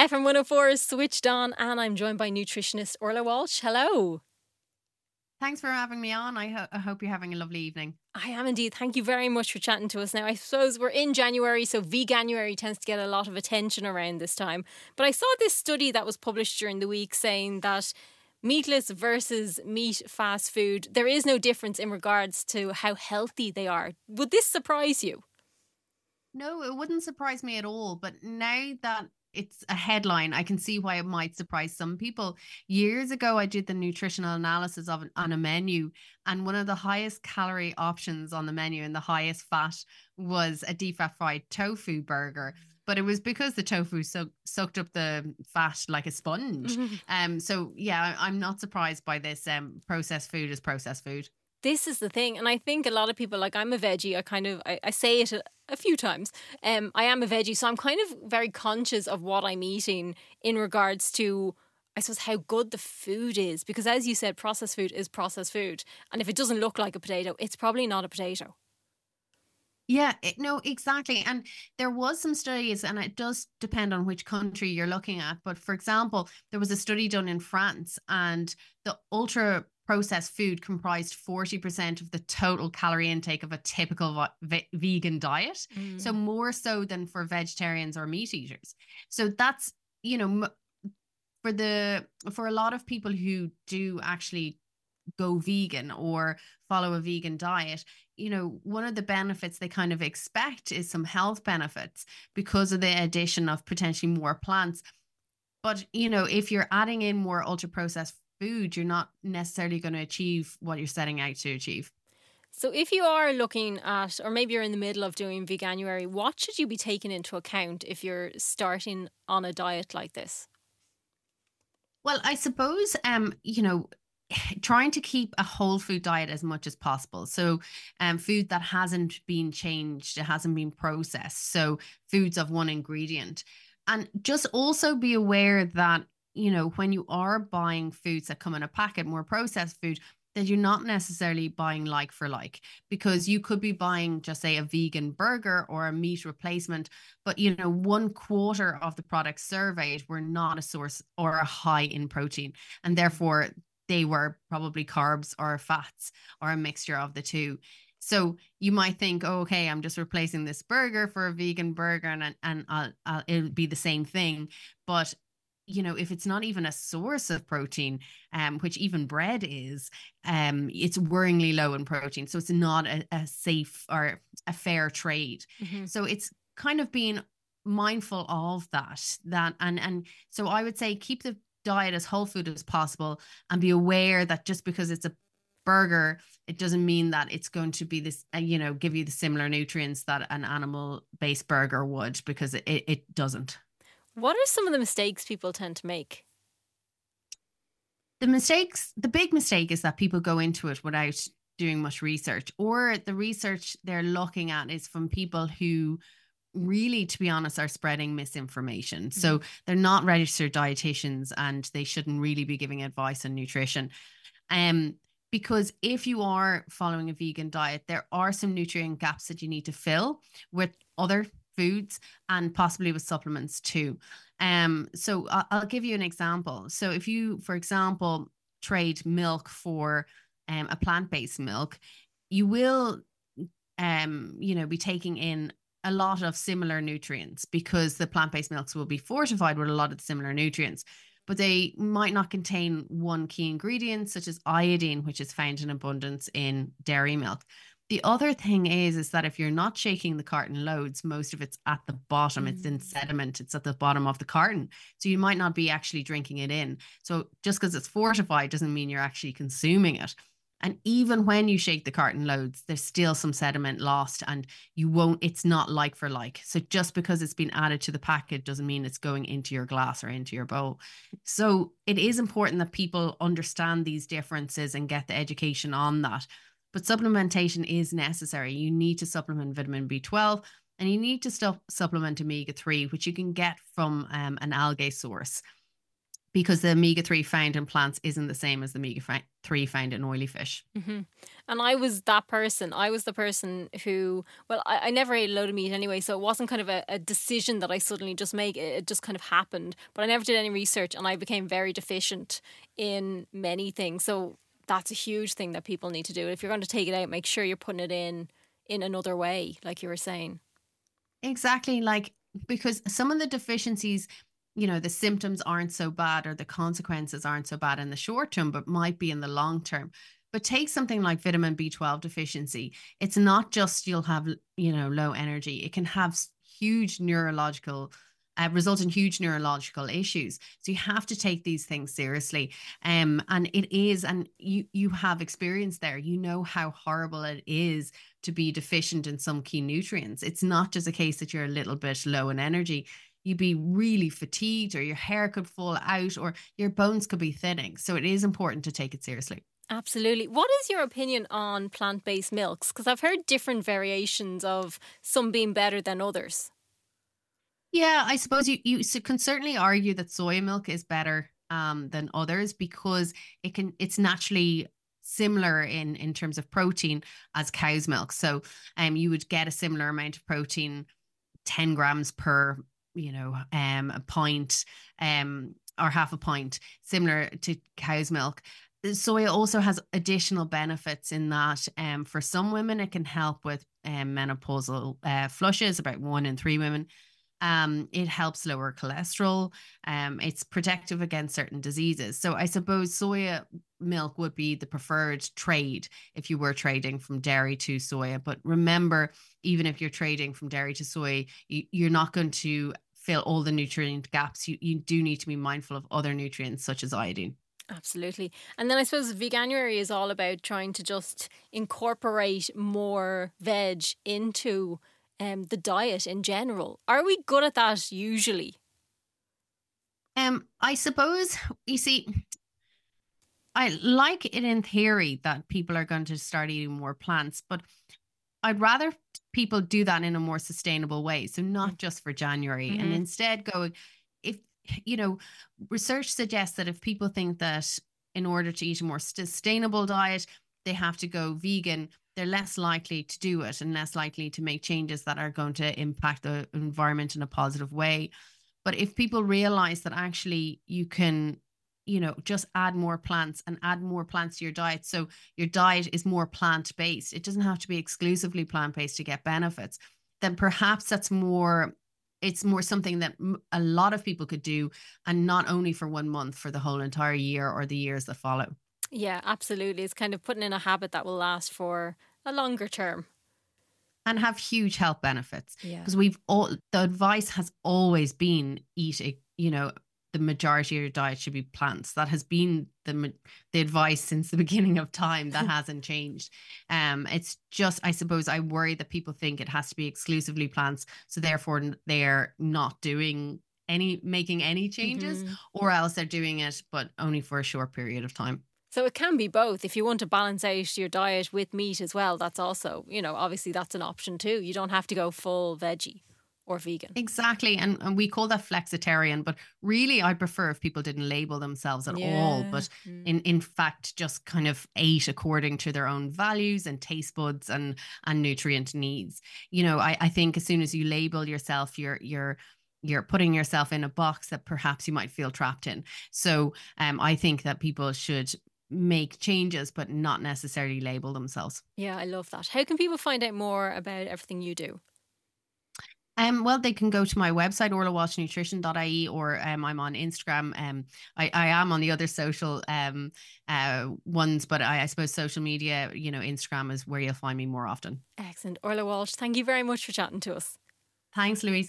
FM 104 is switched on, and I'm joined by nutritionist Orla Walsh. Hello. Thanks for having me on. I, ho- I, hope you're having a lovely evening. I am indeed. Thank you very much for chatting to us. Now, I suppose we're in January, so Veganuary tends to get a lot of attention around this time. But I saw this study that was published during the week saying that meatless versus meat fast food, there is no difference in regards to how healthy they are. Would this surprise you? No, it wouldn't surprise me at all. But now that it's a headline, I can see why it might surprise some people. Years ago, I did the nutritional analysis of it on a menu, and one of the highest calorie options on the menu and the highest fat was a deep fat fried tofu burger. But it was because the tofu so- sucked up the fat like a sponge. um, so yeah, I'm not surprised by this. Um, processed food is processed food this is the thing and i think a lot of people like i'm a veggie i kind of i, I say it a, few times um i am a veggie so i'm kind of very conscious of what i'm eating in regards to i suppose how good the food is because as you said processed food is processed food and if it doesn't look like a potato it's probably not a potato yeah, it, no, exactly. And there was some studies, and it does depend on which country you're looking at. But for example, there was a study done in France, and the ultra processed food comprised 40% of the total calorie intake of a typical ve- vegan diet. Mm. So, more so than for vegetarians or meat eaters. So, that's, you know, for the for a lot of people who do actually go vegan or follow a vegan diet you know one of the benefits they kind of expect is some health benefits because of the addition of potentially more plants but you know if you're adding in more ultra processed food, you're not necessarily going to achieve what you're setting out to achieve. So, if you are looking at, or maybe you're in the middle of doing Veganuary, what should you be taking into account if you're starting on a diet like this? Well, I suppose, um, you know, trying to keep a whole food diet as much as possible. So, um, food that hasn't been changed, it hasn't been processed. So, foods of one ingredient. And just also be aware that you know, when you are buying foods that come in a packet, more processed food, that you're not necessarily buying like for like because you could be buying just say a vegan burger or a meat replacement but you know one quarter of the products surveyed were not a source or a high in protein and therefore they were probably carbs or fats or a mixture of the two so you might think, oh, okay, I'm just replacing this burger for a vegan burger, and and I'll, I'll, it'll be the same thing. But you know if it's not even a source of protein um which even bread is um it's worryingly low in protein. So it's not a, a safe or a fair trade. Mm-hmm. so it's kind of being mindful of that that and and so i would say keep the diet as whole food as possible and be aware that just because it's a burger it doesn't mean that it's going to be this uh, you know give you the similar nutrients that an animal based burger would because it, it doesn't what are some of the mistakes people tend to make? The mistakes, the big mistake is that people go into it without doing much research, or the research they're looking at is from people who really, to be honest, are spreading misinformation. Mm-hmm. So they're not registered dietitians and they shouldn't really be giving advice on nutrition. Um, because if you are following a vegan diet, there are some nutrient gaps that you need to fill with other foods and possibly with supplements too. Um, so I'll give you an example. So if you, for example, trade milk for um, a plant-based milk, you will, um, you know, be taking in a lot of similar nutrients because the plant-based milks will be fortified with a lot of similar nutrients but they might not contain one key ingredient such as iodine which is found in abundance in dairy milk the other thing is, is that if you're not shaking the carton loads, most of it's at the bottom. Mm. It's in mm. sediment. It's at the bottom of the carton. So you might not be actually drinking it in. So just because it's fortified doesn't mean you're actually consuming it. And even when you shake the carton loads, there's still some sediment lost and you won't, it's not like for like. So just because it's been added to the packet doesn't mean it's going into your glass or into your bowl. So it is important that people understand these differences and get the education on that but supplementation is necessary. You need to supplement vitamin B12 and you need to stuff, supplement omega 3, which you can get from um, an algae source. because the omega 3 found in plants isn't the same as the omega 3 found in oily fish. Mm-hmm. And I was that person. I was the person who, well, I, I never ate a load of meat anyway, so it wasn't kind of a, a decision that I suddenly just make. It, it just kind of happened. But I never did any research and I became very deficient in many things. So that's a huge thing that people need to do. If you're going to take it out, make sure you're putting it in in another way, like you were saying. Exactly. Like, because some of the deficiencies you know the symptoms aren't so bad or the consequences aren't so bad in the short term but might be in the long term but take something like vitamin b12 deficiency it's not just you'll have you know low energy it can have huge neurological uh, result in huge neurological issues so you have to take these things seriously um and it is and you you have experience there you know how horrible it is to be deficient in some key nutrients it's not just a case that you're a little bit low in energy you'd be really fatigued or your hair could fall out or your bones could be thinning. So it is important to take it seriously. Absolutely. What is your opinion on plant based milks? Because I've heard different variations of some being better than others. Yeah, I suppose you, you can certainly argue that soy milk is better um, than others because it can it's naturally similar in in terms of protein as cow's milk. So um you would get a similar amount of protein 10 grams per you know, um, a pint, um, or half a pint, similar to cow's milk. soy also has additional benefits in that um, for some women, it can help with um, menopausal uh, flushes, about one in three women. Um, it helps lower cholesterol. Um, it's protective against certain diseases. So I suppose soya milk would be the preferred trade if you were trading from dairy to soya. But remember, even if you're trading from dairy to soy, you, you're not going to fill all the nutrient gaps. You, you do need to be mindful of other nutrients such as iodine. Absolutely. And then I suppose Veganuary is all about trying to just incorporate more veg into um, the diet in general. Are we good at that usually? Um, I suppose you see, I like it in theory that people are going to start eating more plants, but I'd rather people do that in a more sustainable way. So not just for January, mm-hmm. and instead go if you know research suggests that if people think that in order to eat a more sustainable diet, they have to go vegan they're less likely to do it and less likely to make changes that are going to impact the environment in a positive way. But if people realize that actually you can, you know, just add more plants and add more plants to your diet. So your diet is more plant based, it doesn't have to be exclusively plant based to get benefits. Then perhaps that's more it's more something that a lot of people could do and not only for one month for the whole entire year or the years that follow yeah, absolutely. It's kind of putting in a habit that will last for a longer term and have huge health benefits. Yeah. Because we've all the advice has always been eat a, you know, the majority of your diet should be plants. That has been the the advice since the beginning of time. That hasn't changed. Um, it's just I suppose I worry that people think it has to be exclusively plants, so therefore they're not doing any making any changes, mm-hmm. or else they're doing it but only for a short period of time. So it can be both. If you want to balance out your diet with meat as well, that's also, you know, obviously that's an option too. You don't have to go full veggie or vegan. Exactly. And, and we call that flexitarian, but really I prefer if people didn't label themselves at yeah. all, but mm. in, in fact just kind of ate according to their own values and taste buds and and nutrient needs. You know, I, I think as soon as you label yourself, you're you're you're putting yourself in a box that perhaps you might feel trapped in. So um, I think that people should make changes but not necessarily label themselves. Yeah, I love that. How can people find out more about everything you do? Um, well, they can go to my website, orlawalshnutrition.ie, or um, I'm on Instagram. Um, I, I am on the other social um, uh, ones, but I, I suppose social media, you know, Instagram is where you'll find me more often. Excellent. Orla Walsh, thank you very much for chatting to us. Thanks, Louise.